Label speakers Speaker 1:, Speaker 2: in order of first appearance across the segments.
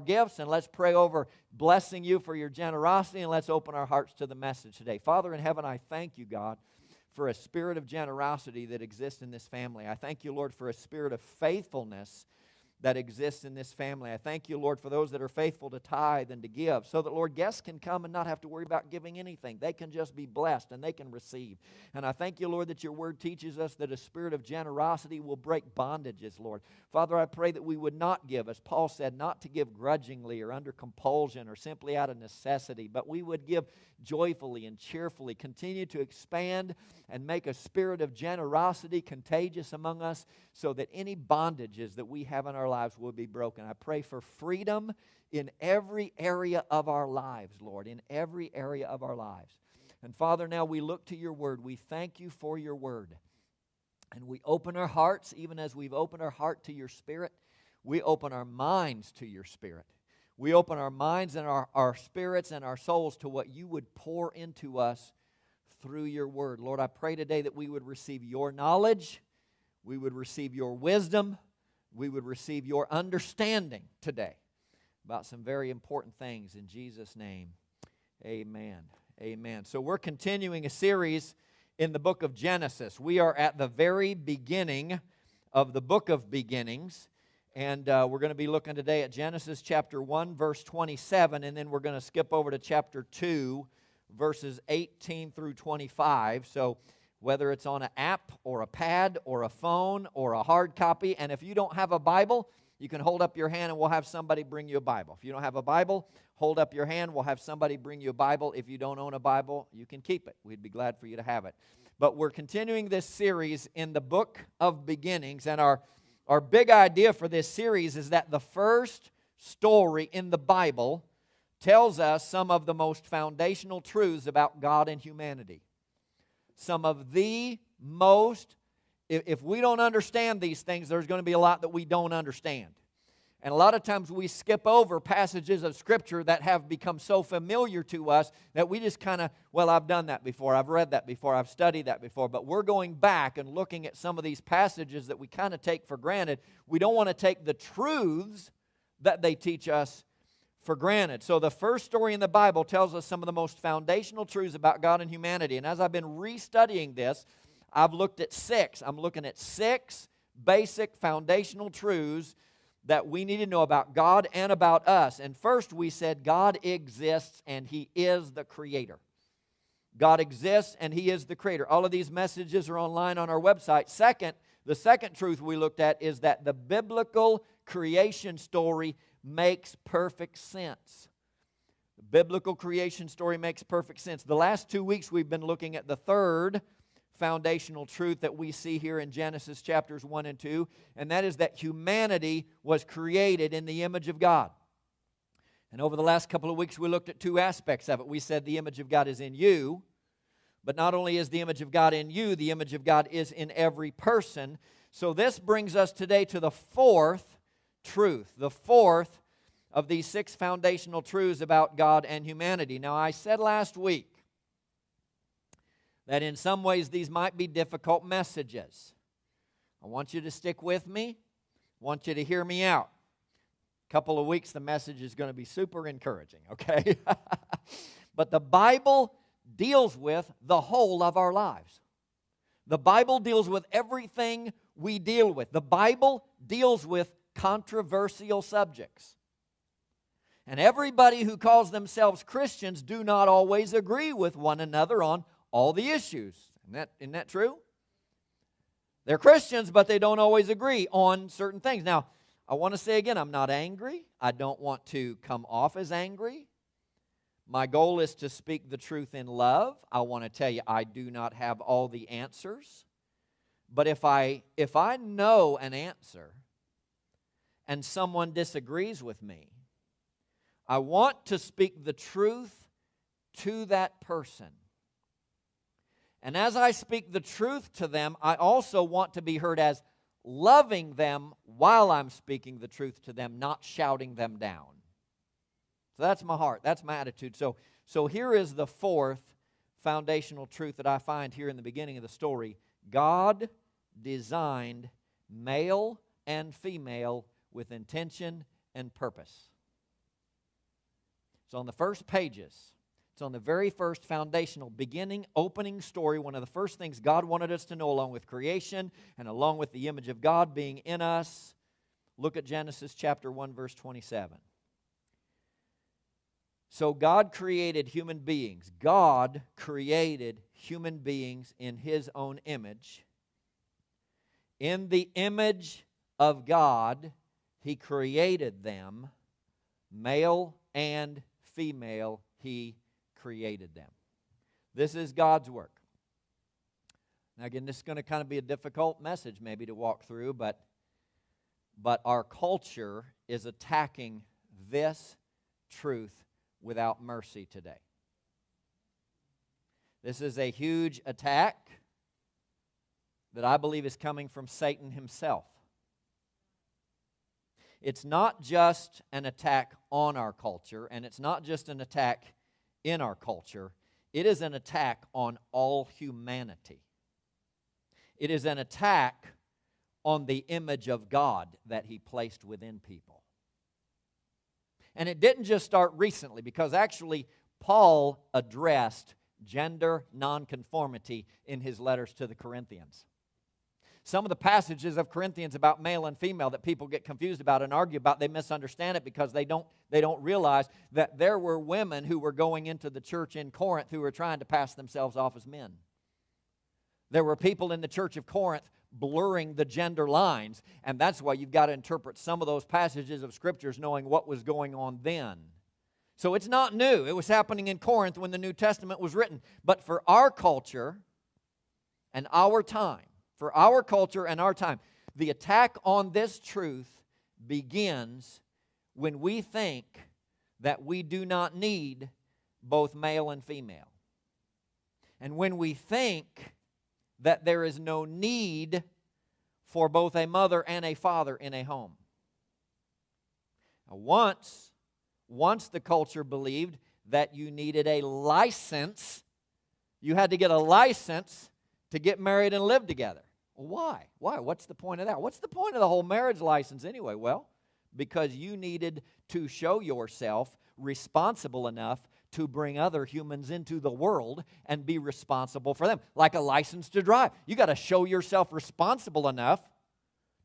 Speaker 1: gifts and let's pray over blessing you for your generosity and let's open our hearts to the message today. Father in heaven, I thank you, God, for a spirit of generosity that exists in this family. I thank you, Lord, for a spirit of faithfulness that exists in this family. I thank you, Lord, for those that are faithful to tithe and to give, so that, Lord, guests can come and not have to worry about giving anything. They can just be blessed and they can receive. And I thank you, Lord, that your word teaches us that a spirit of generosity will break bondages, Lord. Father, I pray that we would not give, as Paul said, not to give grudgingly or under compulsion or simply out of necessity, but we would give joyfully and cheerfully. Continue to expand and make a spirit of generosity contagious among us so that any bondages that we have in our lives will be broken. I pray for freedom in every area of our lives, Lord, in every area of our lives. And Father, now we look to your word. We thank you for your word. And we open our hearts, even as we've opened our heart to your spirit, we open our minds to your spirit. We open our minds and our, our spirits and our souls to what you would pour into us through your word. Lord, I pray today that we would receive your knowledge, we would receive your wisdom, we would receive your understanding today about some very important things. In Jesus' name, amen. Amen. So we're continuing a series in the book of Genesis. We are at the very beginning of the book of beginnings. And uh, we're going to be looking today at Genesis chapter 1, verse 27, and then we're going to skip over to chapter 2, verses 18 through 25. So, whether it's on an app or a pad or a phone or a hard copy, and if you don't have a Bible, you can hold up your hand and we'll have somebody bring you a Bible. If you don't have a Bible, hold up your hand. We'll have somebody bring you a Bible. If you don't own a Bible, you can keep it. We'd be glad for you to have it. But we're continuing this series in the book of beginnings, and our our big idea for this series is that the first story in the Bible tells us some of the most foundational truths about God and humanity. Some of the most, if we don't understand these things, there's going to be a lot that we don't understand. And a lot of times we skip over passages of Scripture that have become so familiar to us that we just kind of, well, I've done that before, I've read that before, I've studied that before. But we're going back and looking at some of these passages that we kind of take for granted. We don't want to take the truths that they teach us for granted. So the first story in the Bible tells us some of the most foundational truths about God and humanity. And as I've been restudying this, I've looked at six. I'm looking at six basic foundational truths that we need to know about God and about us. And first, we said God exists and He is the Creator. God exists and He is the Creator. All of these messages are online on our website. Second, the second truth we looked at is that the biblical creation story makes perfect sense. The biblical creation story makes perfect sense. The last two weeks we've been looking at the third foundational truth that we see here in Genesis chapters 1 and 2, and that is that humanity was created in the image of God. And over the last couple of weeks, we looked at two aspects of it. We said the image of God is in you, but not only is the image of God in you, the image of God is in every person. So this brings us today to the fourth truth, the fourth of these six foundational truths about God and humanity. Now, I said last week that in some ways these might be difficult messages. I want you to stick with me. I want you to hear me out. A couple of weeks, the message is going to be super encouraging, okay? but the Bible deals with the whole of our lives. The Bible deals with everything we deal with. The Bible deals with controversial subjects. And everybody who calls themselves Christians do not always agree with one another on all the issues. Isn't that, isn't that true? They're Christians, but they don't always agree on certain things. Now, I want to say again, I'm not angry. I don't want to come off as angry. My goal is to speak the truth in love. I want to tell you I do not have all the answers. But if I if I know an answer and someone disagrees with me, I want to speak the truth to that person. And as I speak the truth to them, I also want to be heard as loving them while I'm speaking the truth to them, not shouting them down. So that's my heart. That's my attitude. So, so here is the fourth foundational truth that I find here in the beginning of the story God designed male and female with intention and purpose. It's on the first pages. It's on the very first foundational, beginning, opening story. One of the first things God wanted us to know, along with creation and along with the image of God being in us. Look at Genesis chapter 1, verse 27. So God created human beings. God created human beings in His own image. In the image of God, He created them. Male and female, He created them. This is God's work. Now, again, this is going to kind of be a difficult message maybe to walk through, but, but our culture is attacking this truth without mercy today. This is a huge attack that I believe is coming from Satan himself. It's not just an attack on our culture, and it's not just an attack in our culture, it is an attack on all humanity. It is an attack on the image of God that He placed within people. And it didn't just start recently, because actually, Paul addressed gender nonconformity in his letters to the Corinthians. Some of the passages of Corinthians about male and female that people get confused about and argue about, they misunderstand it because they don't, they don't realize that there were women who were going into the church in Corinth who were trying to pass themselves off as men. There were people in the church of Corinth blurring the gender lines. And that's why you've got to interpret some of those passages of scriptures knowing what was going on then. So it's not new. It was happening in Corinth when the New Testament was written. But for our culture and our time, for our culture and our time, the attack on this truth begins when we think that we do not need both male and female. And when we think that there is no need for both a mother and a father in a home. Now, once, once the culture believed that you needed a license, you had to get a license to get married and live together. Why? Why? What's the point of that? What's the point of the whole marriage license anyway? Well, because you needed to show yourself responsible enough to bring other humans into the world and be responsible for them, like a license to drive. You got to show yourself responsible enough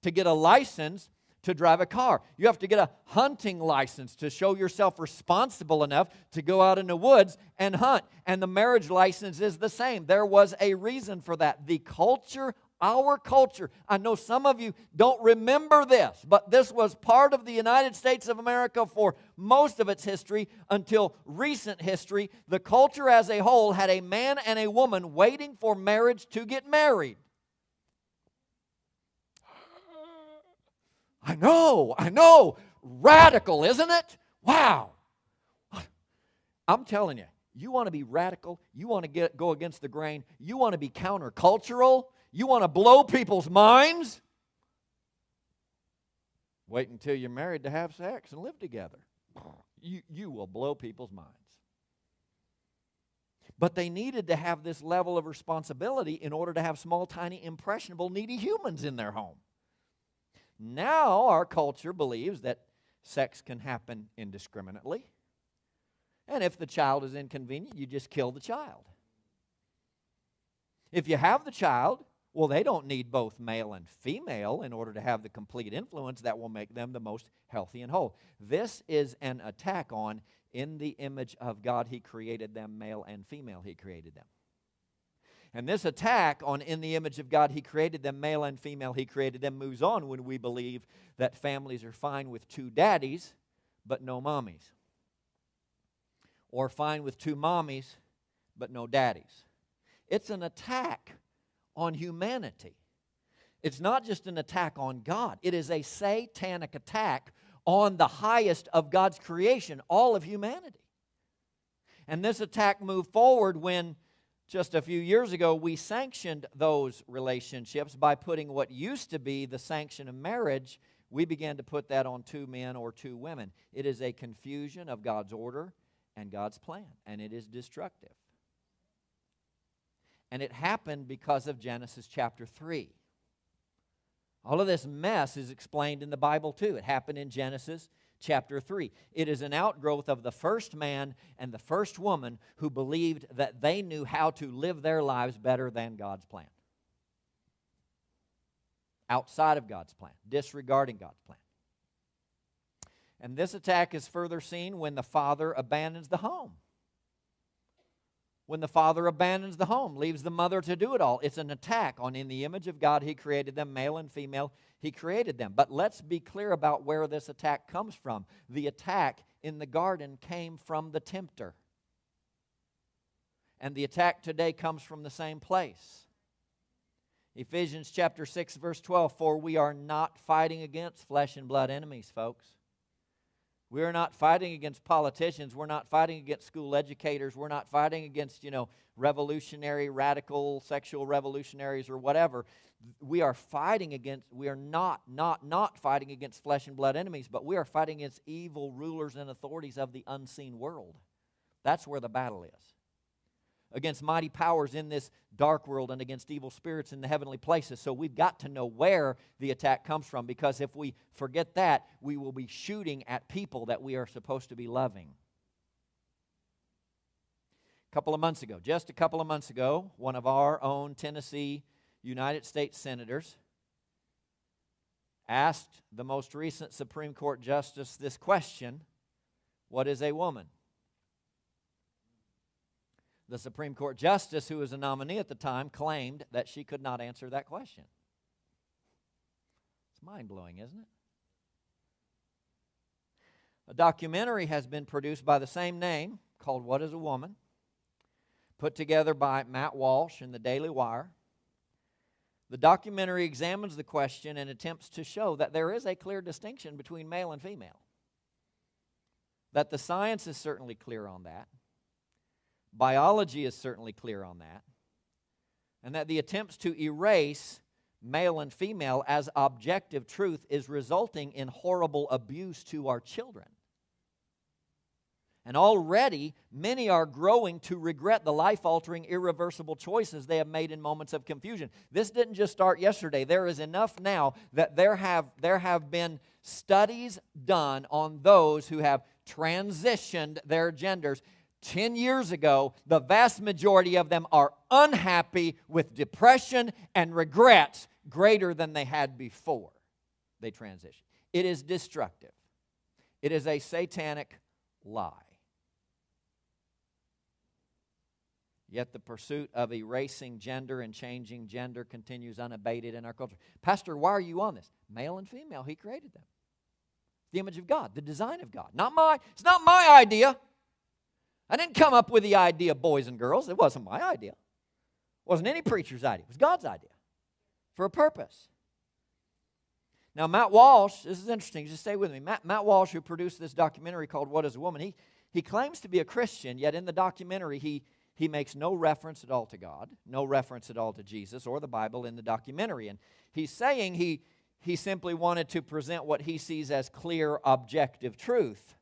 Speaker 1: to get a license to drive a car. You have to get a hunting license to show yourself responsible enough to go out in the woods and hunt. And the marriage license is the same. There was a reason for that. The culture our culture. I know some of you don't remember this, but this was part of the United States of America for most of its history until recent history. The culture as a whole had a man and a woman waiting for marriage to get married. I know, I know. Radical, isn't it? Wow. I'm telling you, you want to be radical, you want to get, go against the grain, you want to be countercultural, you want to blow people's minds? Wait until you're married to have sex and live together. You, you will blow people's minds. But they needed to have this level of responsibility in order to have small, tiny, impressionable, needy humans in their home. Now, our culture believes that sex can happen indiscriminately. And if the child is inconvenient, you just kill the child. If you have the child, well, they don't need both male and female in order to have the complete influence that will make them the most healthy and whole. This is an attack on in the image of God, He created them, male and female, He created them. And this attack on in the image of God, He created them, male and female, He created them, moves on when we believe that families are fine with two daddies, but no mommies. Or fine with two mommies, but no daddies. It's an attack on humanity. It's not just an attack on God, it is a satanic attack on the highest of God's creation, all of humanity. And this attack moved forward when just a few years ago we sanctioned those relationships by putting what used to be the sanction of marriage, we began to put that on two men or two women. It is a confusion of God's order and God's plan, and it is destructive. And it happened because of Genesis chapter 3. All of this mess is explained in the Bible too. It happened in Genesis chapter 3. It is an outgrowth of the first man and the first woman who believed that they knew how to live their lives better than God's plan. Outside of God's plan, disregarding God's plan. And this attack is further seen when the father abandons the home when the father abandons the home, leaves the mother to do it all. It's an attack on in the image of God, He created them, male and female, He created them. But let's be clear about where this attack comes from. The attack in the garden came from the tempter. And the attack today comes from the same place. Ephesians chapter 6, verse 12 For we are not fighting against flesh and blood enemies, folks. We're not fighting against politicians. We're not fighting against school educators. We're not fighting against, you know, revolutionary, radical, sexual revolutionaries or whatever. We are fighting against, we are not, not, not fighting against flesh and blood enemies, but we are fighting against evil rulers and authorities of the unseen world. That's where the battle is against mighty powers in this dark world and against evil spirits in the heavenly places. So we've got to know where the attack comes from because if we forget that, we will be shooting at people that we are supposed to be loving. A couple of months ago, just a couple of months ago, one of our own Tennessee United States senators asked the most recent Supreme Court justice this question What is a woman? The Supreme Court justice, who was a nominee at the time, claimed that she could not answer that question. It's mind blowing, isn't it? A documentary has been produced by the same name called What is a Woman, put together by Matt Walsh in the Daily Wire. The documentary examines the question and attempts to show that there is a clear distinction between male and female. That the science is certainly clear on that. Biology is certainly clear on that. And that the attempts to erase male and female as objective truth is resulting in horrible abuse to our children. And already, many are growing to regret the life altering, irreversible choices they have made in moments of confusion. This didn't just start yesterday. There is enough now that there have, there have been studies done on those who have transitioned their genders 10 years ago, the vast majority of them are unhappy with depression and regrets greater than they had before they transitioned. It is destructive, it is a satanic lie. Yet the pursuit of erasing gender and changing gender continues unabated in our culture. Pastor, why are you on this? Male and female, he created them. The image of God, the design of God. Not my, it's not my idea. I didn't come up with the idea of boys and girls. It wasn't my idea. It wasn't any preacher's idea. It was God's idea for a purpose. Now, Matt Walsh, this is interesting. Just stay with me. Matt, Matt Walsh, who produced this documentary called What is a Woman, he, he claims to be a Christian, yet in the documentary, he, he makes no reference at all to God, no reference at all to Jesus or the Bible in the documentary. And he's saying he, he simply wanted to present what he sees as clear, objective truth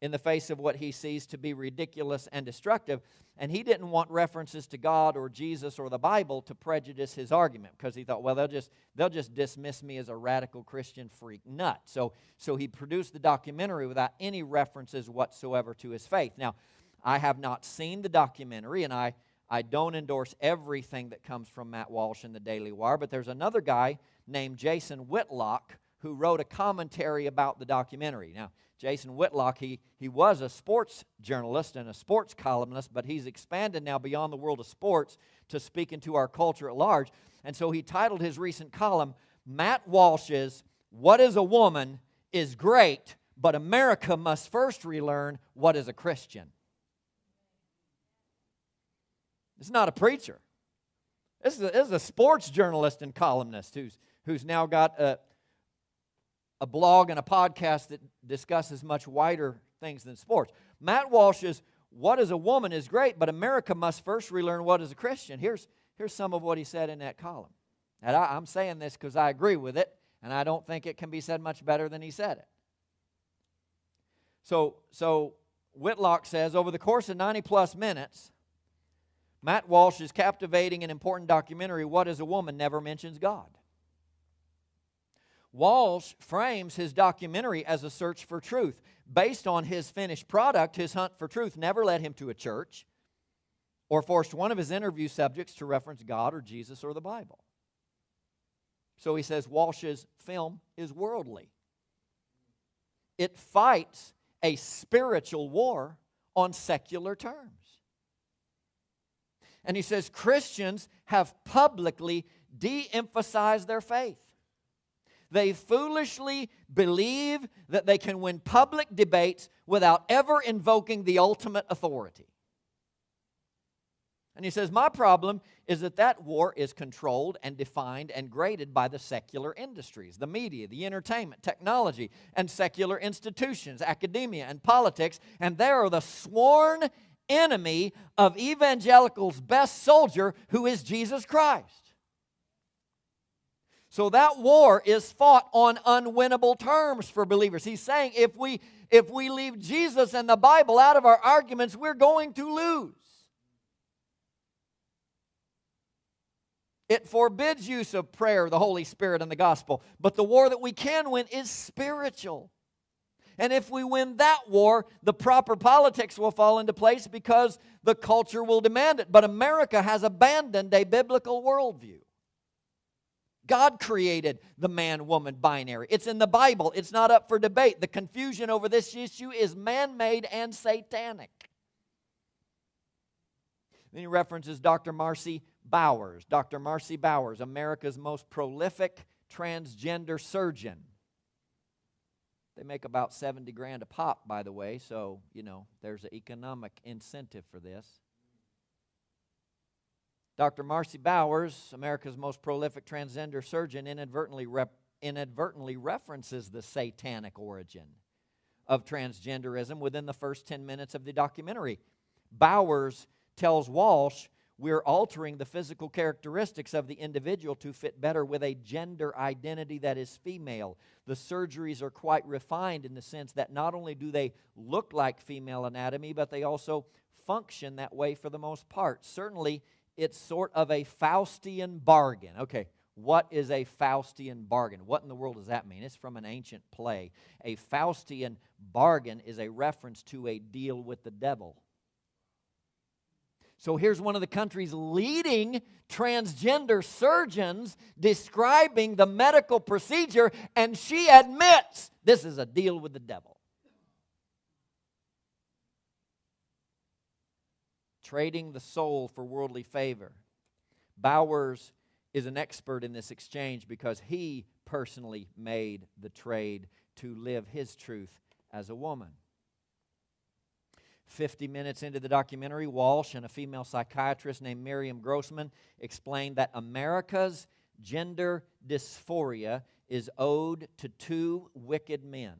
Speaker 1: in the face of what he sees to be ridiculous and destructive. And he didn't want references to God or Jesus or the Bible to prejudice his argument because he thought, well, they'll just, they'll just dismiss me as a radical Christian freak nut. So, so he produced the documentary without any references whatsoever to his faith. Now, I have not seen the documentary, and I, I don't endorse everything that comes from Matt Walsh in the Daily Wire, but there's another guy named Jason Whitlock who wrote a commentary about the documentary. Now, Jason Whitlock, he, he was a sports journalist and a sports columnist, but he's expanded now beyond the world of sports to speak into our culture at large. And so he titled his recent column, Matt Walsh's What is a Woman is Great, but America must first relearn what is a Christian. It's not a preacher. This is a, this is a sports journalist and columnist who's, who's now got a, a blog and a podcast that discusses much wider things than sports. Matt Walsh's What is a Woman is great, but America must first relearn what is a Christian. Here's, here's some of what he said in that column. And I, I'm saying this because I agree with it, and I don't think it can be said much better than he said it. So, so Whitlock says over the course of 90 plus minutes, Matt Walsh's captivating and important documentary, What is a Woman, never mentions God. Walsh frames his documentary as a search for truth. Based on his finished product, his hunt for truth never led him to a church or forced one of his interview subjects to reference God or Jesus or the Bible. So he says Walsh's film is worldly. It fights a spiritual war on secular terms. And he says Christians have publicly de emphasized their faith. They foolishly believe that they can win public debates without ever invoking the ultimate authority. And he says, My problem is that that war is controlled and defined and graded by the secular industries, the media, the entertainment, technology, and secular institutions, academia, and politics. And they are the sworn enemy of evangelicals' best soldier, who is Jesus Christ. So that war is fought on unwinnable terms for believers. He's saying if we if we leave Jesus and the Bible out of our arguments, we're going to lose. It forbids use of prayer, the Holy Spirit, and the gospel. But the war that we can win is spiritual. And if we win that war, the proper politics will fall into place because the culture will demand it. But America has abandoned a biblical worldview. God created the man woman binary. It's in the Bible, it's not up for debate. The confusion over this issue is man made and satanic. Then he references Dr. Marci Bowers. Dr. Marci Bowers, America's most prolific transgender surgeon. They make about 70 grand a pop, by the way, so, you know, there's an economic incentive for this. Dr. Marci Bowers, America's most prolific transgender surgeon, inadvertently, rep- inadvertently references the satanic origin of transgenderism within the first 10 minutes of the documentary. Bowers tells Walsh we're altering the physical characteristics of the individual to fit better with a gender identity that is female. The surgeries are quite refined in the sense that not only do they look like female anatomy, but they also function that way for the most part. Certainly, it's sort of a Faustian bargain. Okay, what is a Faustian bargain? What in the world does that mean? It's from an ancient play. A Faustian bargain is a reference to a deal with the devil. So here's one of the country's leading transgender surgeons describing the medical procedure, and she admits this is a deal with the devil. Trading the soul for worldly favor. Bowers is an expert in this exchange because he personally made the trade to live his truth as a woman. 50 minutes into the documentary, Walsh and a female psychiatrist named Miriam Grossman explained that America's gender dysphoria is owed to two wicked men.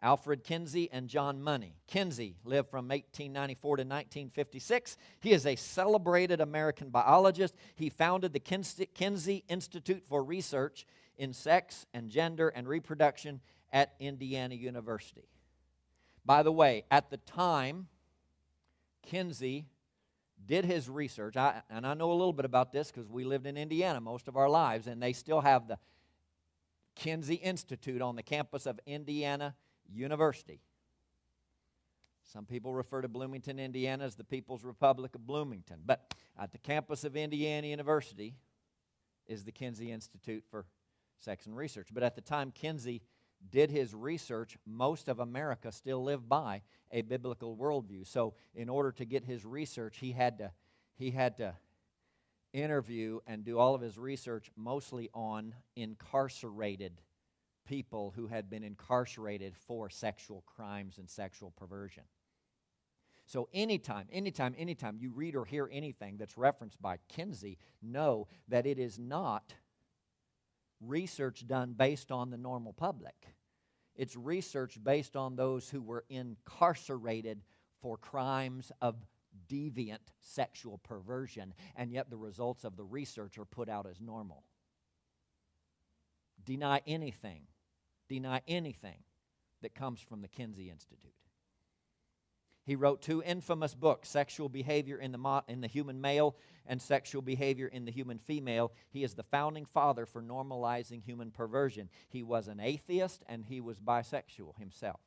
Speaker 1: Alfred Kinsey and John Money. Kinsey lived from 1894 to 1956. He is a celebrated American biologist. He founded the Kinsey Institute for Research in Sex and Gender and Reproduction at Indiana University. By the way, at the time, Kinsey did his research, I, and I know a little bit about this because we lived in Indiana most of our lives, and they still have the Kinsey Institute on the campus of Indiana University. Some people refer to Bloomington, Indiana as the People's Republic of Bloomington, but at the campus of Indiana University is the Kinsey Institute for Sex and Research. But at the time, Kinsey did his research, most of America still lived by a biblical worldview. So, in order to get his research, he had to, he had to interview and do all of his research mostly on incarcerated people who had been incarcerated for sexual crimes and sexual perversion. So, anytime, anytime, anytime you read or hear anything that's referenced by Kinsey, know that it is not research done based on the normal public. It's research based on those who were incarcerated for crimes of deviant sexual perversion, and yet the results of the research are put out as normal. Deny anything, deny anything that comes from the Kinsey Institute. He wrote two infamous books Sexual Behavior in the, Mo- in the Human Male and Sexual Behavior in the Human Female. He is the founding father for normalizing human perversion. He was an atheist and he was bisexual himself.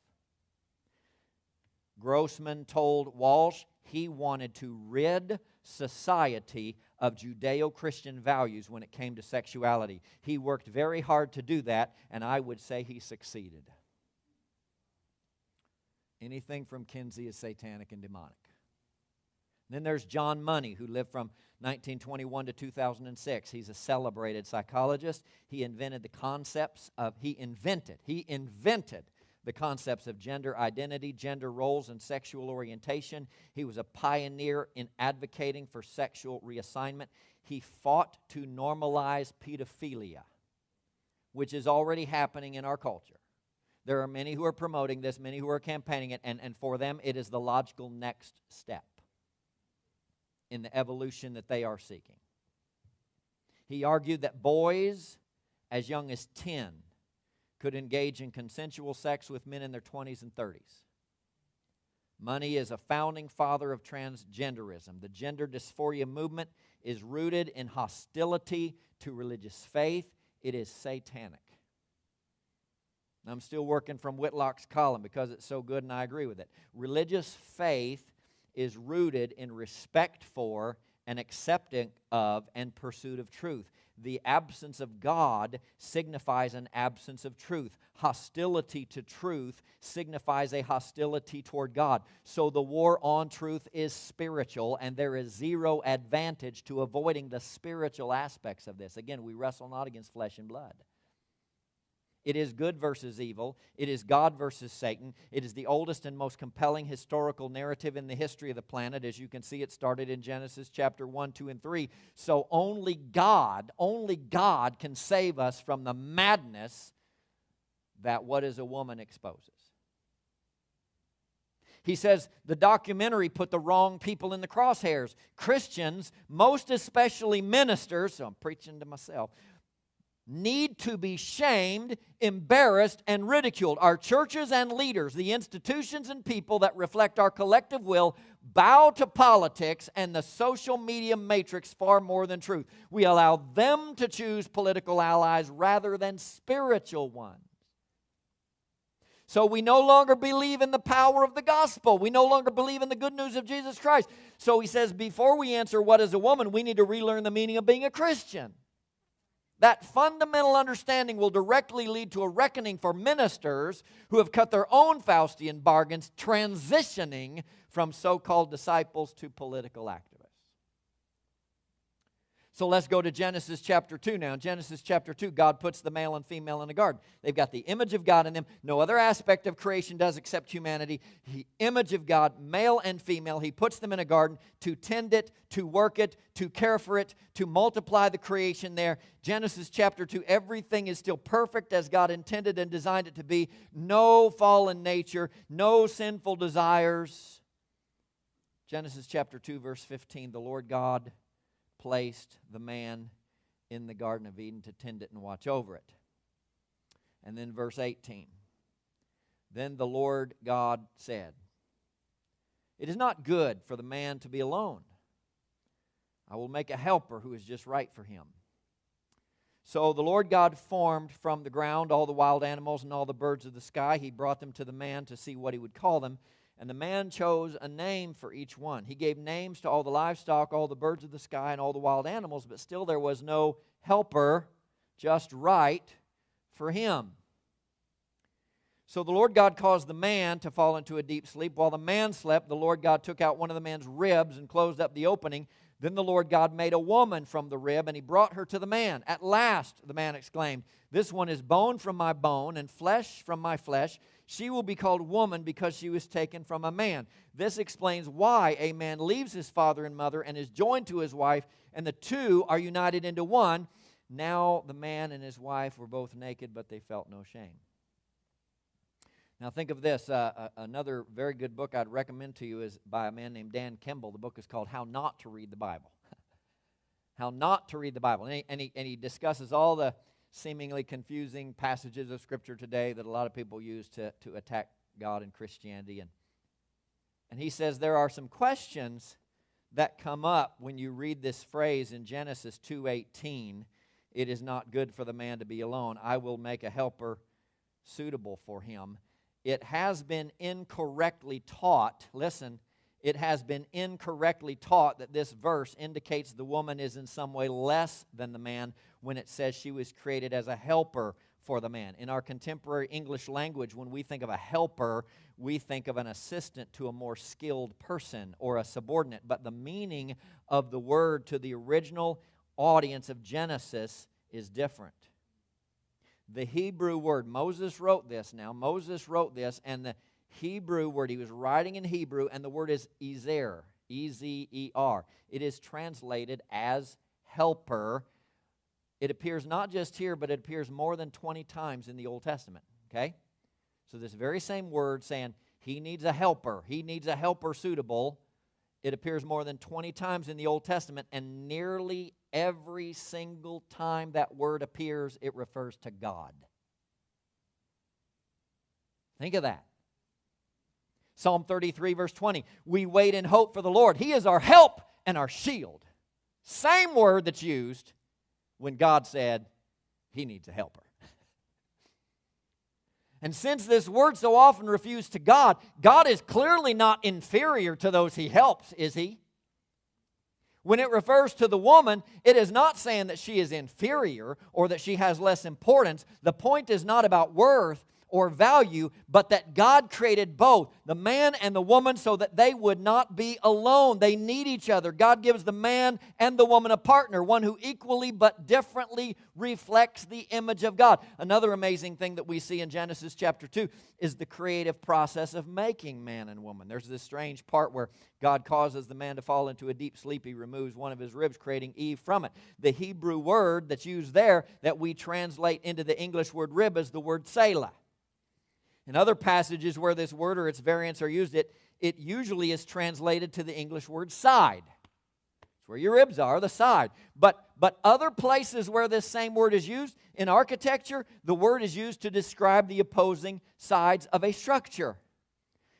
Speaker 1: Grossman told Walsh he wanted to rid society of Judeo Christian values when it came to sexuality. He worked very hard to do that, and I would say he succeeded. Anything from Kinsey is satanic and demonic. then there's John Money, who lived from 1921 to 2006. He's a celebrated psychologist. He invented the concepts of, he invented, he invented the concepts of gender identity, gender roles, and sexual orientation. He was a pioneer in advocating for sexual reassignment. He fought to normalize pedophilia, which is already happening in our culture. There are many who are promoting this, many who are campaigning it, and, and for them it is the logical next step in the evolution that they are seeking. He argued that boys as young as 10 could engage in consensual sex with men in their 20s and 30s. Money is a founding father of transgenderism. The gender dysphoria movement is rooted in hostility to religious faith, it is satanic. I'm still working from Whitlock's column because it's so good and I agree with it. Religious faith is rooted in respect for and accepting of and pursuit of truth. The absence of God signifies an absence of truth. Hostility to truth signifies a hostility toward God. So the war on truth is spiritual, and there is zero advantage to avoiding the spiritual aspects of this. Again, we wrestle not against flesh and blood. It is good versus evil. It is God versus Satan. It is the oldest and most compelling historical narrative in the history of the planet. As you can see, it started in Genesis chapter 1, 2, and 3. So only God, only God can save us from the madness that what is a woman exposes. He says the documentary put the wrong people in the crosshairs. Christians, most especially ministers, so I'm preaching to myself, need to be shamed, embarrassed, and ridiculed. Our churches and leaders, the institutions and people that reflect our collective will, bow to politics and the social media matrix far more than truth. We allow them to choose political allies rather than spiritual ones. So we no longer believe in the power of the gospel. We no longer believe in the good news of Jesus Christ. So he says, before we answer what is a woman, we need to relearn the meaning of being a Christian. That fundamental understanding will directly lead to a reckoning for ministers who have cut their own Faustian bargains, transitioning from so called disciples to political actors. So let's go to Genesis chapter 2 now. Genesis chapter 2, God puts the male and female in a garden. They've got the image of God in them. No other aspect of creation does except humanity. The image of God, male and female, He puts them in a garden to tend it, to work it, to care for it, to multiply the creation there. Genesis chapter 2, everything is still perfect as God intended and designed it to be. No fallen nature, no sinful desires. Genesis chapter 2, verse 15, the Lord God placed the man in the Garden of Eden to tend it and watch over it. And then verse 18 Then the Lord God said, It is not good for the man to be alone. I will make a helper who is just right for him. So the Lord God formed from the ground all the wild animals and all the birds of the sky. He brought them to the man to see what he would call them. And the man chose a name for each one. He gave names to all the livestock, all the birds of the sky, and all the wild animals, but still there was no helper just right for him. So the Lord God caused the man to fall into a deep sleep. While the man slept, the Lord God took out one of the man's ribs and closed up the opening. Then the Lord God made a woman from the rib, and he brought her to the man. At last, the man exclaimed, This one is bone from my bone and flesh from my flesh. She will be called woman because she was taken from a man. This explains why a man leaves his father and mother and is joined to his wife, and the two are united into one. Now the man and his wife were both naked, but they felt no shame. Now, think of this. Uh, uh, another very good book I'd recommend to you is by a man named Dan Kimball. The book is called How Not to Read the Bible. How Not to Read the Bible. And he, and he, and he discusses all the seemingly confusing passages of Scripture today that a lot of people use to, to attack God and Christianity. And, And he says there are some questions that come up when you read this phrase in Genesis 2:18, it is not good for the man to be alone. I will make a helper suitable for him. It has been incorrectly taught, listen, it has been incorrectly taught that this verse indicates the woman is in some way less than the man when it says she was created as a helper for the man. In our contemporary English language, when we think of a helper, we think of an assistant to a more skilled person or a subordinate. But the meaning of the word to the original audience of Genesis is different. The Hebrew word, Moses wrote this now, Moses wrote this, and the Hebrew word, he was writing in Hebrew, and the word is Ezer, E Z E R. It is translated as helper it appears not just here, but it appears more than 20 times in the Old Testament. Okay? So, this very same word saying he needs a helper, he needs a helper suitable, it appears more than 20 times in the Old Testament, and nearly every single time that word appears, it refers to God. Think of that. Psalm 33, verse 20. We wait in hope for the Lord. He is our help and our shield. Same word that's used when God said he needs a helper. And since this word so often refused to God, God is clearly not inferior to those he helps, is he? When it refers to the woman, it is not saying that she is inferior or that she has less importance. The point is not about worth, or value, but that God created both, the man and the woman, so that they would not be alone. They need each other. God gives the man and the woman a partner, one who equally but differently reflects the image of God. Another amazing thing that we see in Genesis chapter 2 is the creative process of making man and woman. There's this strange part where God causes the man to fall into a deep sleep. He removes one of his ribs, creating Eve from it. The Hebrew word that's used there that we translate into the English word rib is the word selah. In other passages where this word or its variants are used, it, it usually is translated to the English word side. It's where your ribs are, the side. But, but other places where this same word is used, in architecture, the word is used to describe the opposing sides of a structure.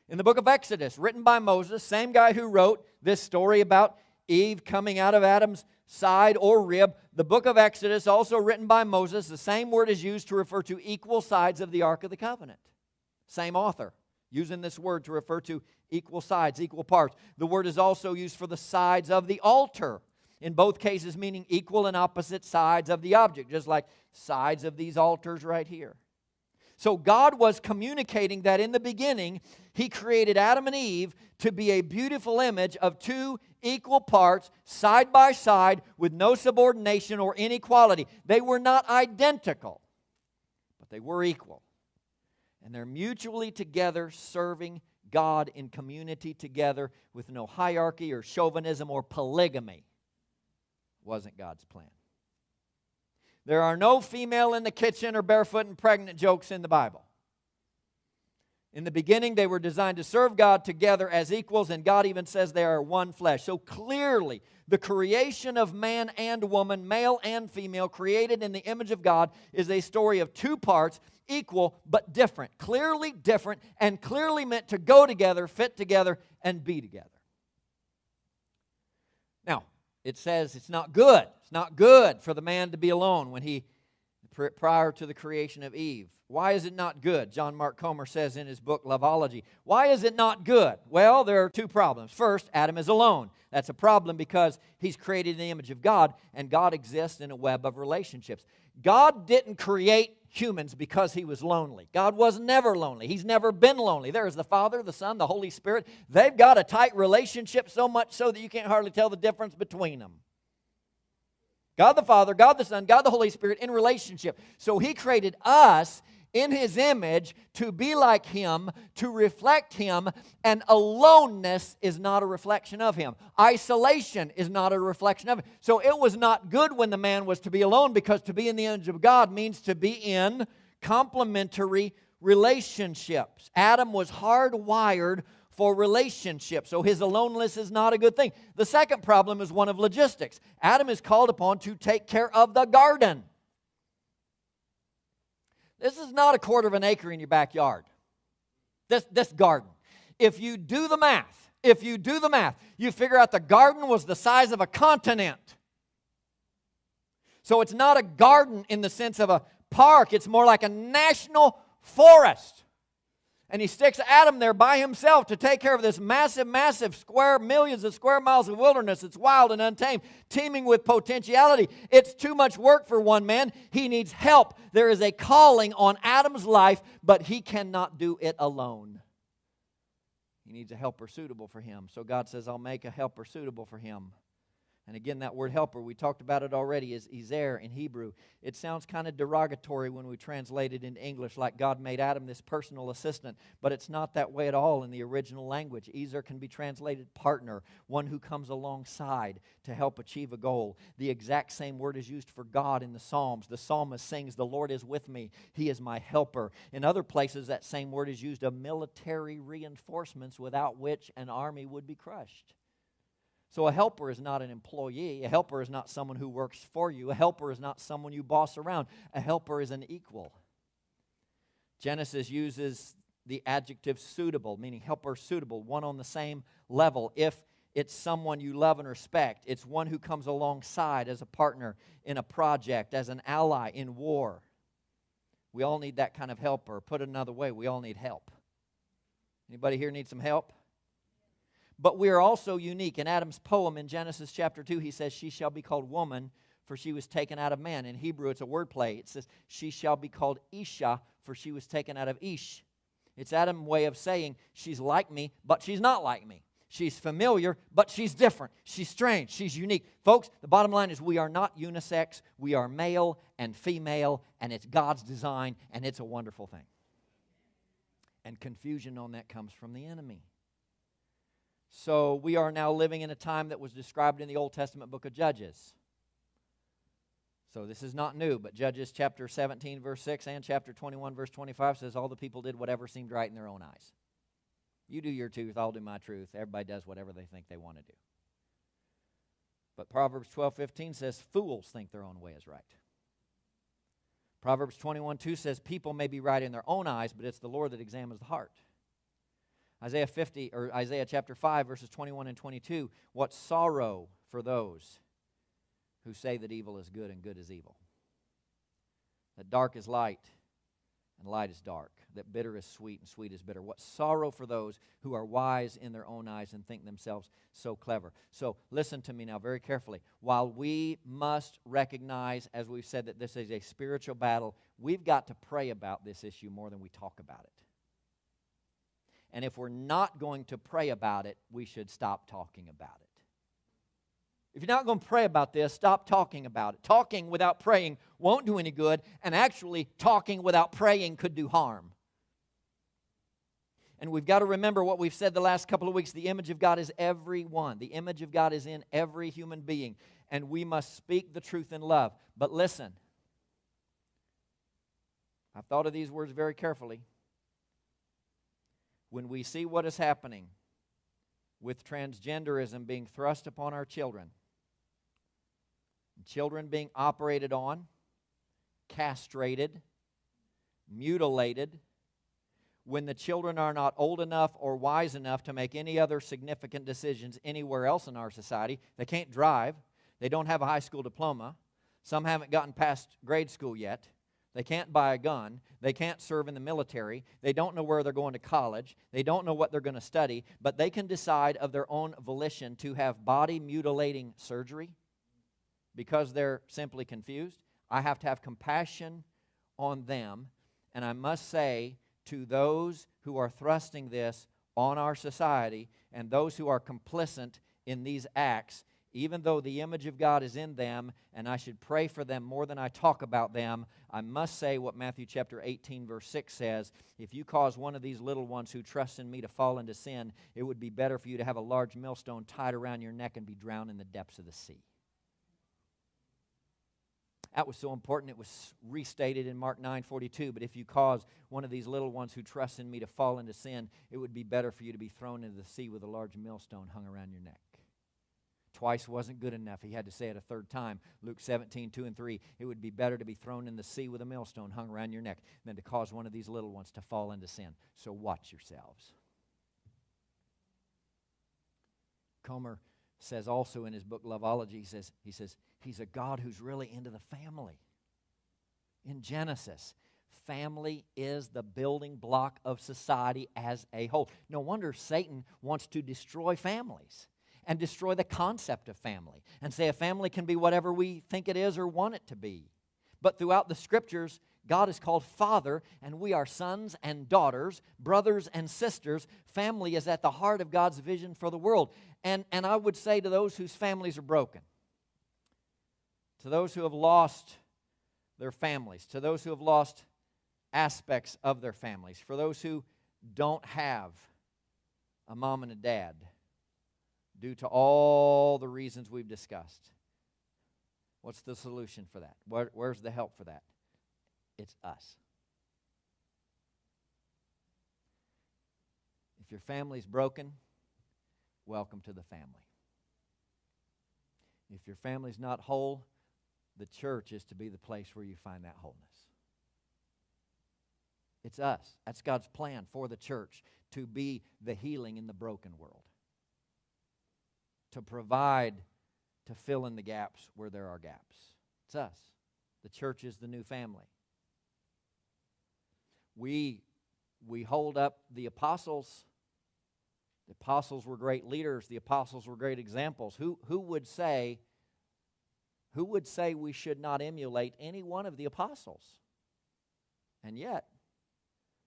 Speaker 1: In the book of Exodus, written by Moses, same guy who wrote this story about Eve coming out of Adam's side or rib, the book of Exodus, also written by Moses, the same word is used to refer to equal sides of the Ark of the Covenant. Same author, using this word to refer to equal sides, equal parts. The word is also used for the sides of the altar, in both cases meaning equal and opposite sides of the object, just like sides of these altars right here. So God was communicating that in the beginning, He created Adam and Eve to be a beautiful image of two equal parts, side by side, with no subordination or inequality. They were not identical, but they were equal and they're mutually together serving God in community together with no hierarchy or chauvinism or polygamy. Wasn't God's plan. There are no female in the kitchen or barefoot and pregnant jokes in the Bible. In the beginning, they were designed to serve God together as equals, and God even says they are one flesh. So clearly, the creation of man and woman, male and female, created in the image of God, is a story of two parts equal but different, clearly different, and clearly meant to go together, fit together, and be together. Now, it says it's not good. It's not good for the man to be alone when he prior to the creation of Eve. Why is it not good? John Mark Comer says in his book Loveology. Why is it not good? Well, there are two problems. First, Adam is alone. That's a problem because he's created in the image of God and God exists in a web of relationships. God didn't create humans because he was lonely. God was never lonely. He's never been lonely. There's the Father, the Son, the Holy Spirit. They've got a tight relationship so much so that you can't hardly tell the difference between them. God the Father, God the Son, God the Holy Spirit in relationship. So he created us in his image to be like him, to reflect him, and aloneness is not a reflection of him. Isolation is not a reflection of him. So it was not good when the man was to be alone because to be in the image of God means to be in complementary relationships. Adam was hardwired for relationships, so his aloneness is not a good thing. The second problem is one of logistics. Adam is called upon to take care of the garden. This is not a quarter of an acre in your backyard. This, this garden. If you do the math, if you do the math, you figure out the garden was the size of a continent. So it's not a garden in the sense of a park, it's more like a national forest and he sticks Adam there by himself to take care of this massive, massive square, millions of square miles of wilderness. It's wild and untamed, teeming with potentiality. It's too much work for one man. He needs help. There is a calling on Adam's life, but he cannot do it alone. He needs a helper suitable for him. So God says, I'll make a helper suitable for him. And again, that word helper, we talked about it already, is ezer in Hebrew. It sounds kind of derogatory when we translate it into English, like God made Adam this personal assistant, but it's not that way at all in the original language. Ezer can be translated partner, one who comes alongside to help achieve a goal. The exact same word is used for God in the Psalms. The psalmist sings, The Lord is with me, He is my helper. In other places, that same word is used of military reinforcements without which an army would be crushed. So, a helper is not an employee. A helper is not someone who works for you. A helper is not someone you boss around. A helper is an equal. Genesis uses the adjective suitable, meaning helper suitable, one on the same level. If it's someone you love and respect, it's one who comes alongside as a partner in a project, as an ally in war. We all need that kind of helper. Put it another way, we all need help. Anybody here need some help? But we are also unique. In Adam's poem in Genesis chapter 2, he says, She shall be called woman, for she was taken out of man. In Hebrew, it's a wordplay. It says, She shall be called Isha, for she was taken out of Ish. It's Adam's way of saying, She's like me, but she's not like me. She's familiar, but she's different. She's strange. She's unique. Folks, the bottom line is we are not unisex. We are male and female, and it's God's design, and it's a wonderful thing. And confusion on that comes from the enemy. So we are now living in a time that was described in the Old Testament book of Judges. So this is not new, but Judges chapter 17, verse 6, and chapter 21, verse 25 says, All the people did whatever seemed right in their own eyes. You do your truth, I'll do my truth. Everybody does whatever they think they want to do. But Proverbs 12, 15 says, Fools think their own way is right. Proverbs 21, 2 says, People may be right in their own eyes, but it's the Lord that examines the heart. Isaiah 50 or Isaiah chapter 5 verses 21 and 22, what sorrow for those who say that evil is good and good is evil. That dark is light and light is dark, that bitter is sweet and sweet is bitter. What sorrow for those who are wise in their own eyes and think themselves so clever. So listen to me now very carefully. While we must recognize, as we've said, that this is a spiritual battle, we've got to pray about this issue more than we talk about it. And if we're not going to pray about it, we should stop talking about it. If you're not going to pray about this, stop talking about it. Talking without praying won't do any good, and actually, talking without praying could do harm. And we've got to remember what we've said the last couple of weeks the image of God is everyone, the image of God is in every human being, and we must speak the truth in love. But listen, I've thought of these words very carefully when we see what is happening with transgenderism being thrust upon our children, children being operated on, castrated, mutilated, when the children are not old enough or wise enough to make any other significant decisions anywhere else in our society. They can't drive, they don't have a high school diploma, some haven't gotten past grade school yet. They can't buy a gun. They can't serve in the military. They don't know where they're going to college. They don't know what they're going to study, but they can decide of their own volition to have body mutilating surgery because they're simply confused. I have to have compassion on them. And I must say to those who are thrusting this on our society and those who are complicit in these acts, even though the image of God is in them, and I should pray for them more than I talk about them, I must say what Matthew chapter 18, verse 6 says If you cause one of these little ones who trust in me to fall into sin, it would be better for you to have a large millstone tied around your neck and be drowned in the depths of the sea. That was so important. It was restated in Mark 9 42. But if you cause one of these little ones who trust in me to fall into sin, it would be better for you to be thrown into the sea with a large millstone hung around your neck. Twice wasn't good enough. He had to say it a third time. Luke 17, 2 and 3. It would be better to be thrown in the sea with a millstone hung around your neck than to cause one of these little ones to fall into sin. So watch yourselves. Comer says also in his book Loveology, he says, he says, He's a God who's really into the family. In Genesis, family is the building block of society as a whole. No wonder Satan wants to destroy families and destroy the concept of family and say a family can be whatever we think it is or want it to be. But throughout the scriptures, God is called Father, and we are sons and daughters, brothers and sisters. Family is at the heart of God's vision for the world. And, and I would say to those whose families are broken, to those who have lost their families, to those who have lost aspects of their families, for those who don't have a mom and a dad due to all the reasons we've discussed. What's the solution for that? Where, where's the help for that? It's us. If your family's broken, welcome to the family. If your family's not whole, the church is to be the place where you find that wholeness. It's us. That's God's plan for the church to be the healing in the broken world, to provide, to fill in the gaps where there are gaps. It's us. The church is the new family. We, we hold up the apostles. The apostles were great leaders, the apostles were great examples. Who, who would say, who would say we should not emulate any one of the apostles? And yet,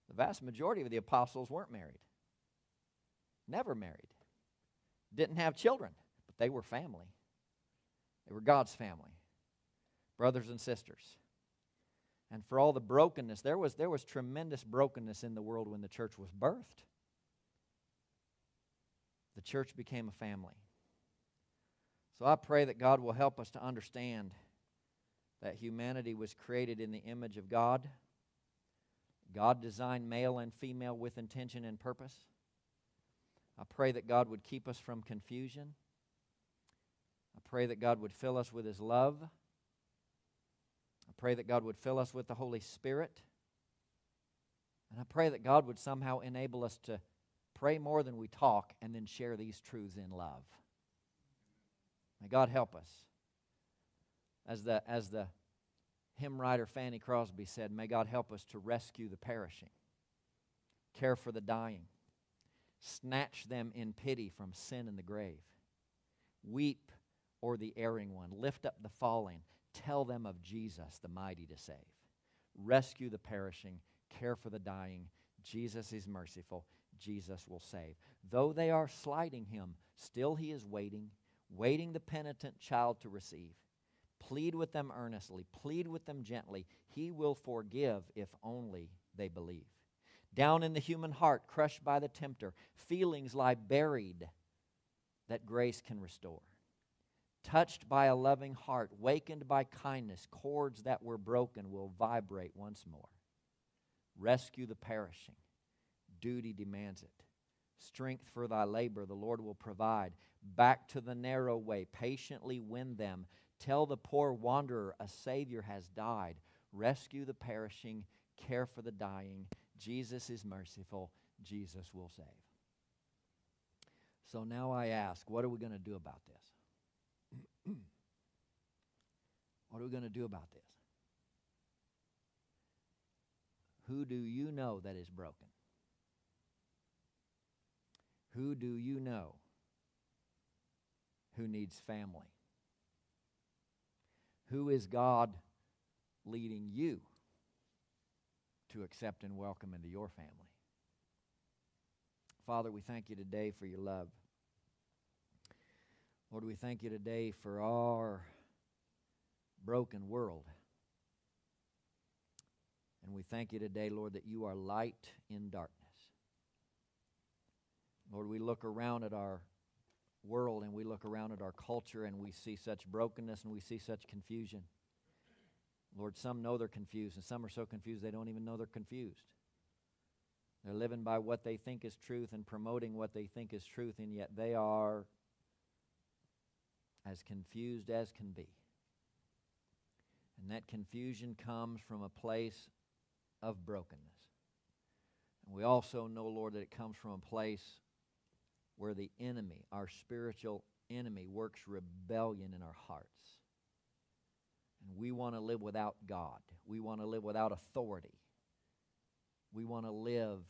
Speaker 1: the vast majority of the apostles weren't married, never married, didn't have children, but they were family. They were God's family, brothers and sisters. And for all the brokenness, there was, there was tremendous brokenness in the world when the church was birthed. The church became a family. So I pray that God will help us to understand that humanity was created in the image of God. God designed male and female with intention and purpose. I pray that God would keep us from confusion. I pray that God would fill us with His love. I pray that God would fill us with the Holy Spirit. And I pray that God would somehow enable us to pray more than we talk and then share these truths in love. May God help us. As the, as the hymn writer Fanny Crosby said, may God help us to rescue the perishing, care for the dying, snatch them in pity from sin and the grave, weep o'er the erring one, lift up the falling, tell them of Jesus, the mighty to save, rescue the perishing, care for the dying. Jesus is merciful. Jesus will save. Though they are slighting him, still he is waiting waiting the penitent child to receive. Plead with them earnestly, plead with them gently. He will forgive if only they believe. Down in the human heart, crushed by the tempter, feelings lie buried that grace can restore. Touched by a loving heart, wakened by kindness, cords that were broken will vibrate once more. Rescue the perishing. Duty demands it. Strength for thy labor the Lord will provide back to the narrow way. Patiently win them. Tell the poor wanderer a Savior has died. Rescue the perishing. Care for the dying. Jesus is merciful. Jesus will save. So now I ask, what are we going to do about this? what are we going to do about this? Who do you know that is broken? Who do you know who needs family? Who is God leading you to accept and welcome into your family? Father, we thank you today for your love. Lord, we thank you today for our broken world. And we thank you today, Lord, that you are light in darkness. Lord, we look around at our world and we look around at our culture and we see such brokenness and we see such confusion. Lord, some know they're confused and some are so confused they don't even know they're confused. They're living by what they think is truth and promoting what they think is truth, and yet they are as confused as can be. And that confusion comes from a place of brokenness. And we also know, Lord, that it comes from a place where the enemy, our spiritual enemy, works rebellion in our hearts. And we want to live without God. We want to live without authority. We want to live,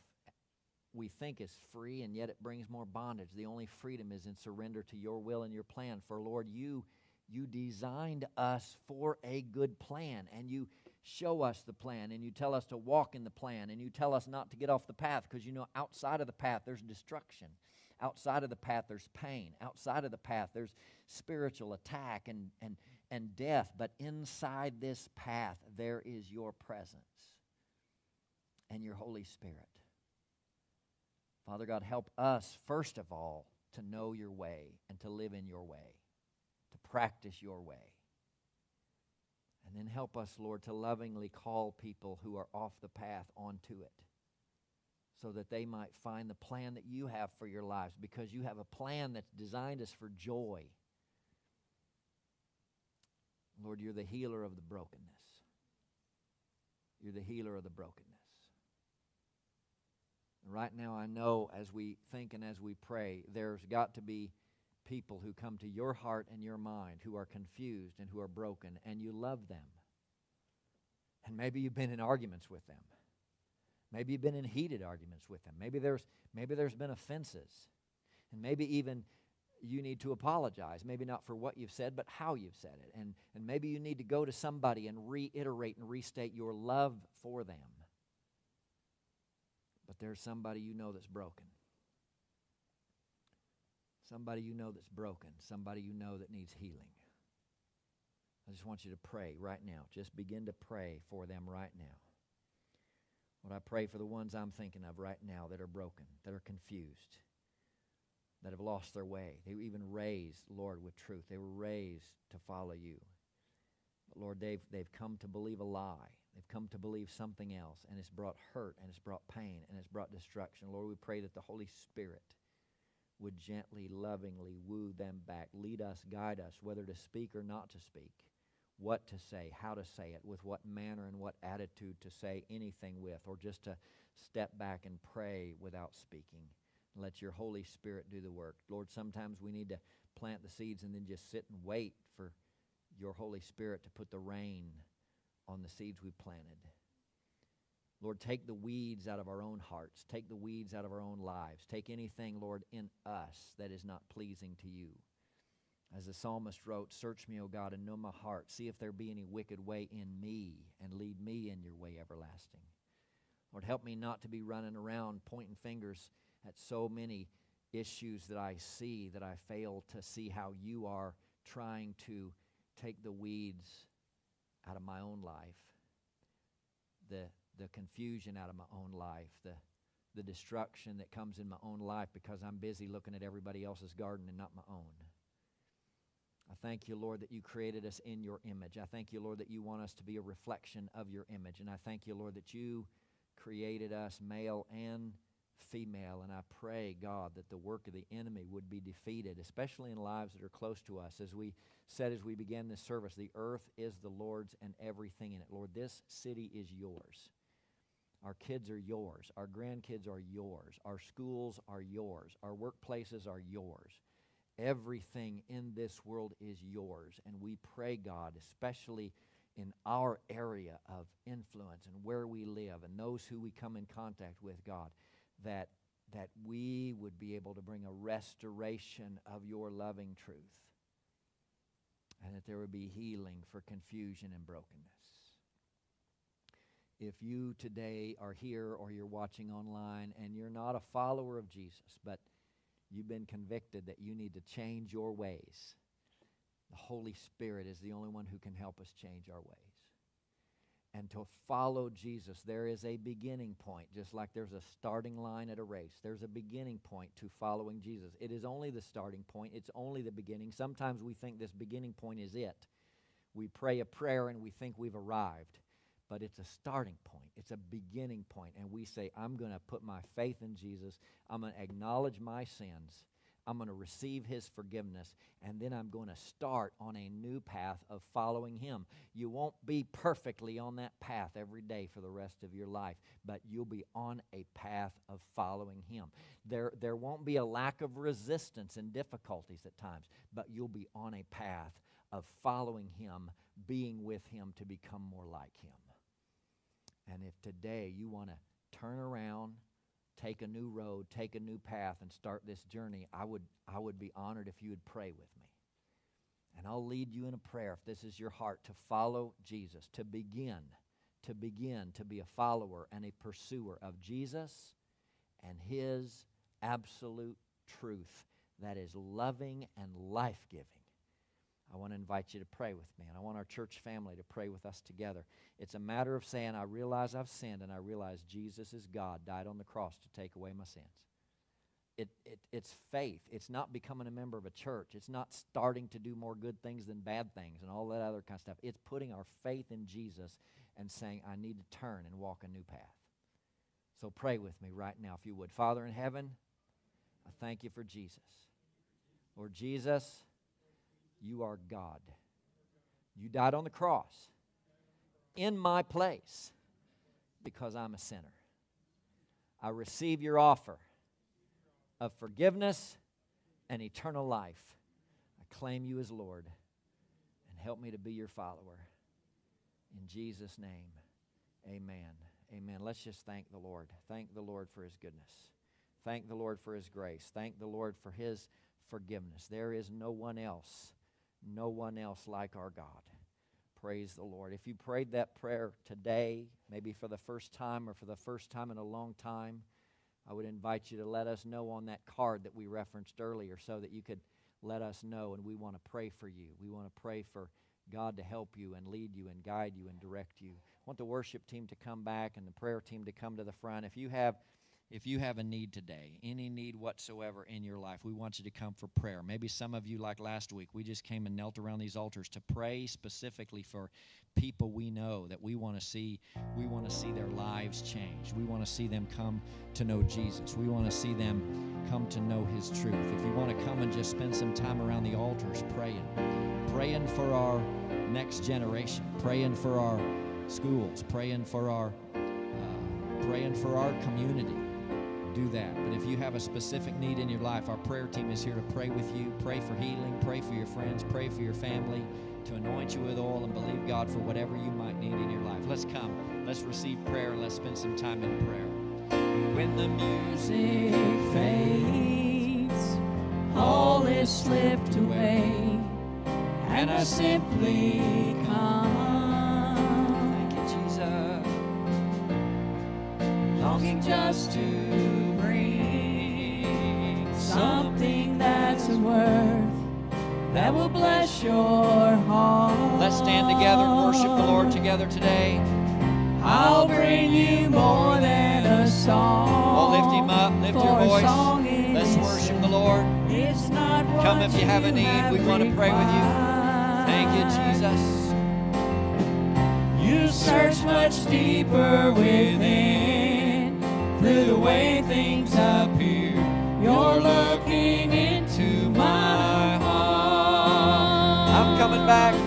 Speaker 1: we think is free, and yet it brings more bondage. The only freedom is in surrender to your will and your plan. For Lord, you you designed us for a good plan, and you show us the plan, and you tell us to walk in the plan, and you tell us not to get off the path because you know outside of the path there's destruction. Outside of the path there's pain. Outside of the path there's spiritual attack and, and, and death. But inside this path there is your presence and your Holy Spirit. Father God, help us, first of all, to know your way and to live in your way to practice your way. And then help us, Lord, to lovingly call people who are off the path onto it so that they might find the plan that you have for your lives because you have a plan that's designed us for joy. Lord, you're the healer of the brokenness. You're the healer of the brokenness. Right now, I know as we think and as we pray, there's got to be people who come to your heart and your mind who are confused and who are broken, and you love them. And maybe you've been in arguments with them. Maybe you've been in heated arguments with them. Maybe there's, maybe there's been offenses. And maybe even you need to apologize. Maybe not for what you've said, but how you've said it. And, and maybe you need to go to somebody and reiterate and restate your love for them. But there's somebody you know that's broken. Somebody you know that's broken, somebody you know that needs healing. I just want you to pray right now. Just begin to pray for them right now. What I pray for the ones I'm thinking of right now that are broken, that are confused, that have lost their way. They were even raised, Lord, with truth. They were raised to follow you. But Lord, they've, they've come to believe a lie. They've come to believe something else, and it's brought hurt, and it's brought pain, and it's brought destruction. Lord, we pray that the Holy Spirit would gently, lovingly woo them back. Lead us, guide us, whether to speak or not to speak, what to say, how to say it, with what manner and what attitude to say anything with, or just to step back and pray without speaking. Let your Holy Spirit do the work. Lord, sometimes we need to plant the seeds and then just sit and wait for your Holy Spirit to put the rain on the seeds we planted. Lord, take the weeds out of our own hearts. Take the weeds out of our own lives. Take anything, Lord, in us that is not pleasing to you. As the psalmist wrote, Search me, O God, and know my heart. See if there be any wicked way in me, and lead me in your way everlasting. Lord, help me not to be running around pointing fingers at so many issues that I see that I fail to see how you are trying to take the weeds out of my own life. The the confusion out of my own life, the, the destruction that comes in my own life because I'm busy looking at everybody else's garden and not my own. I thank you, Lord, that you created us in your image. I thank you, Lord, that you want us to be a reflection of your image. And I thank you, Lord, that you created us male and female. And I pray, God, that the work of the enemy would be defeated, especially in lives that are close to us. As we said as we began this service, the earth is the Lord's and everything in it. Lord, this city is yours. Our kids are yours. Our grandkids are yours. Our schools are yours. Our workplaces are yours. Everything in this world is yours. And we pray, God, especially in our area of influence and where we live and those who we come in contact with, God, that, that we would be able to bring a restoration of your loving truth and that there would be healing for confusion and brokenness if you today are here or you're watching online and you're not a follower of Jesus, but you've been convicted that you need to change your ways, the Holy Spirit is the only one who can help us change our ways. And to follow Jesus, there is a beginning point, just like there's a starting line at a race. There's a beginning point to following Jesus. It is only the starting point, it's only the beginning. Sometimes we think this beginning point is it. We pray a prayer and we think we've arrived but it's a starting point. It's a beginning point. And we say, I'm going to put my faith in Jesus. I'm going to acknowledge my sins. I'm going to receive His forgiveness, and then I'm going to start on a new path of following Him. You won't be perfectly on that path every day for the rest of your life, but you'll be on a path of following Him. There, there won't be a lack of resistance and difficulties at times, but you'll be on a path of following Him, being with Him to become more like Him. And if today you want to turn around, take a new road, take a new path, and start this journey, I would, I would be honored if you would pray with me. And I'll lead you in a prayer if this is your heart to follow Jesus, to begin, to begin to be a follower and a pursuer of Jesus and His absolute truth that is loving and life giving. I want to invite you to pray with me, and I want our church family to pray with us together. It's a matter of saying, I realize I've sinned, and I realize Jesus is God, died on the cross to take away my sins. It, it, it's faith. It's not becoming a member of a church. It's not starting to do more good things than bad things and all that other kind of stuff. It's putting our faith in Jesus and saying, I need to turn and walk a new path. So pray with me right now, if you would. Father in heaven, I thank you for Jesus. Lord Jesus, you are God. You died on the cross in my place because I'm a sinner. I receive your offer of forgiveness and eternal life. I claim you as Lord and help me to be your follower. In Jesus' name, amen. Amen. Let's just thank the Lord. Thank the Lord for his goodness. Thank the Lord for his grace. Thank the Lord for his forgiveness. There is no one else no one else like our God. Praise the Lord. If you prayed that prayer today, maybe for the first time or for the first time in a long time, I would invite you to let us know on that card that we referenced earlier so that you could let us know and we want to pray for you. We want to pray for God to help you and lead you and guide you and direct you. I want the worship team to come back and the prayer team to come to the front. If you have if you have a need today, any need whatsoever in your life, we want you to come for prayer. Maybe some of you, like last week, we just came and knelt around these altars to pray specifically for people we know that we want to see. We want to see their lives change. We want to see them come to know Jesus. We want to see them come to know His truth. If you want to come and just spend some time around the altars praying, praying for our next generation, praying for our schools, praying for our uh, praying for our community do that. But if you have a specific need in your life, our prayer team is here to pray with you, pray for healing, pray for your friends, pray for your family, to anoint you with oil and believe God for whatever you might need in your life. Let's come. Let's receive prayer and let's spend some time in prayer. When the music fades, all is slipped away, and I simply come. Thank you, Jesus. Longing just to the Lord together today. I'll bring you more than a song. Oh, lift him up, lift your voice. Let's worship the Lord. It's not Come if you have a need. We want to pray with you. Thank you, Jesus. You search much deeper within through the way things appear. You're looking into my heart. I'm coming back.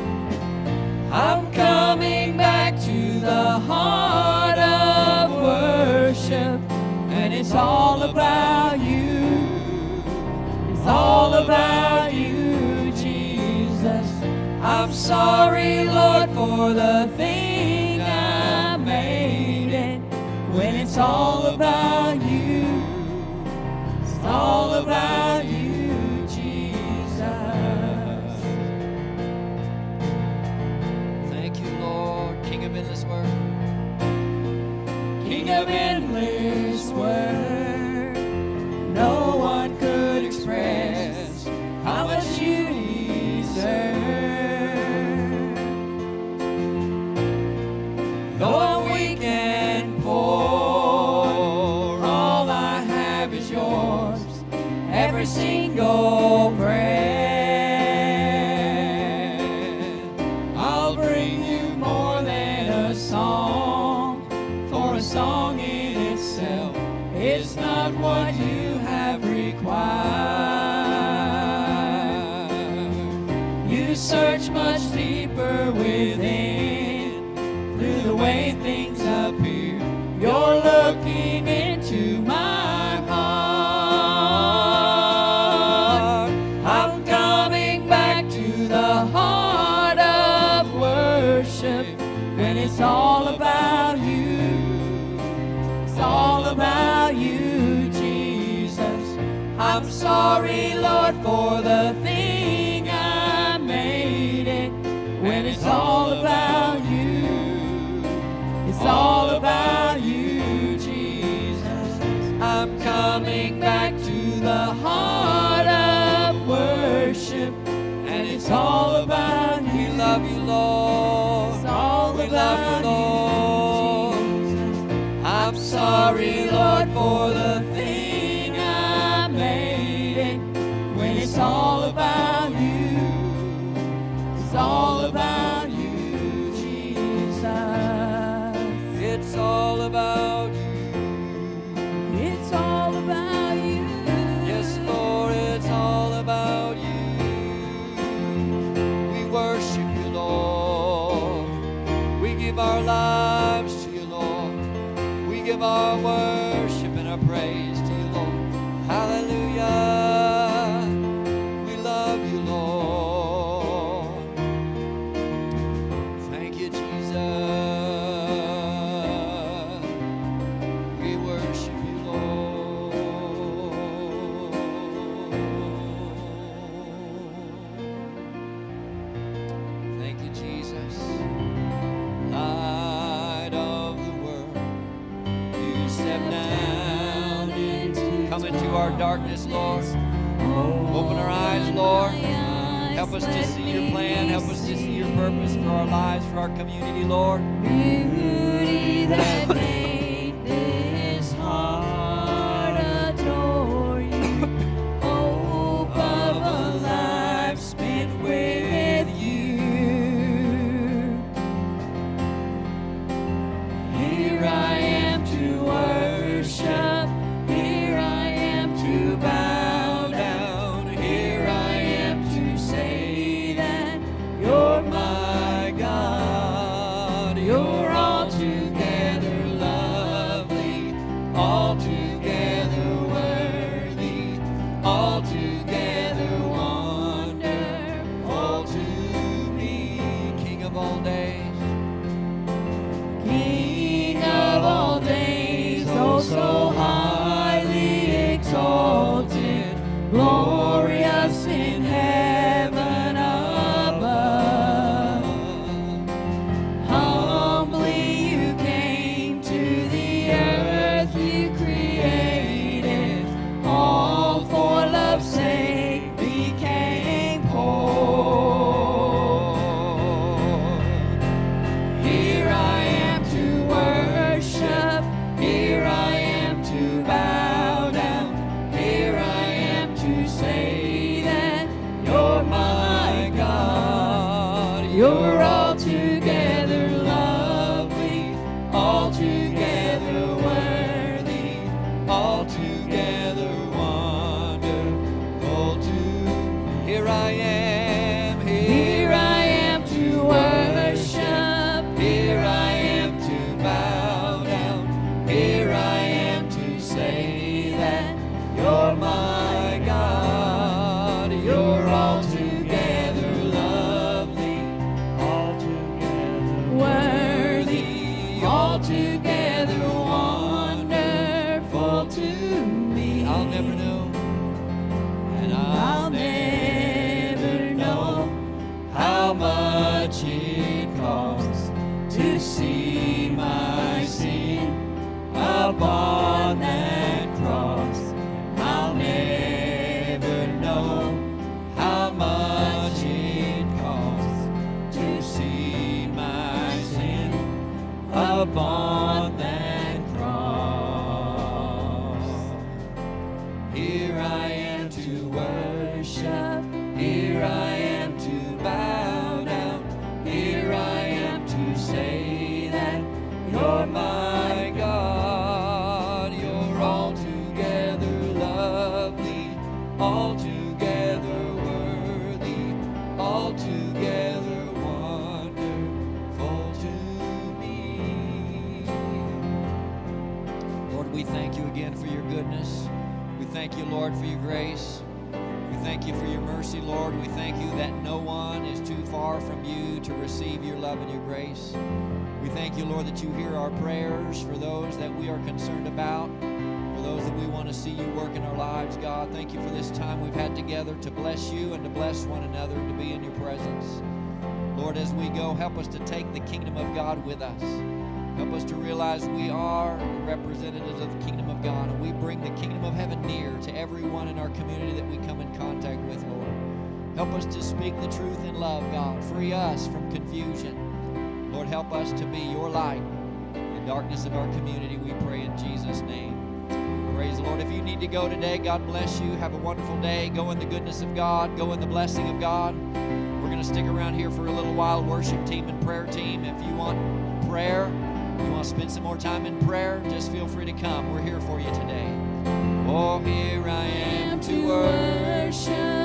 Speaker 1: It's all about you. It's all about you, Jesus. I'm sorry, Lord, for the thing I made it. When it's all Of endless of our world. us to see your plan. Help us to see your purpose for our lives, for our community, Lord. Bless you and to bless one another and to be in your presence. Lord, as we go, help us to take the kingdom of God with us. Help us to realize we are representatives of the kingdom of God, and we bring the kingdom of heaven near to everyone in our community that we come in contact with, Lord. Help us to speak the truth in love, God. Free us from confusion. Lord, help us to be your light in darkness of our community, we pray in Jesus' name. Praise the Lord. If you need to go today, God bless you. Have a wonderful day. Go in the goodness of God, go in the blessing of God. We're going to stick around here for a little while, worship team and prayer team. If you want prayer, you want to spend some more time in prayer, just feel free to come. We're here for you today. Oh, here I am to work.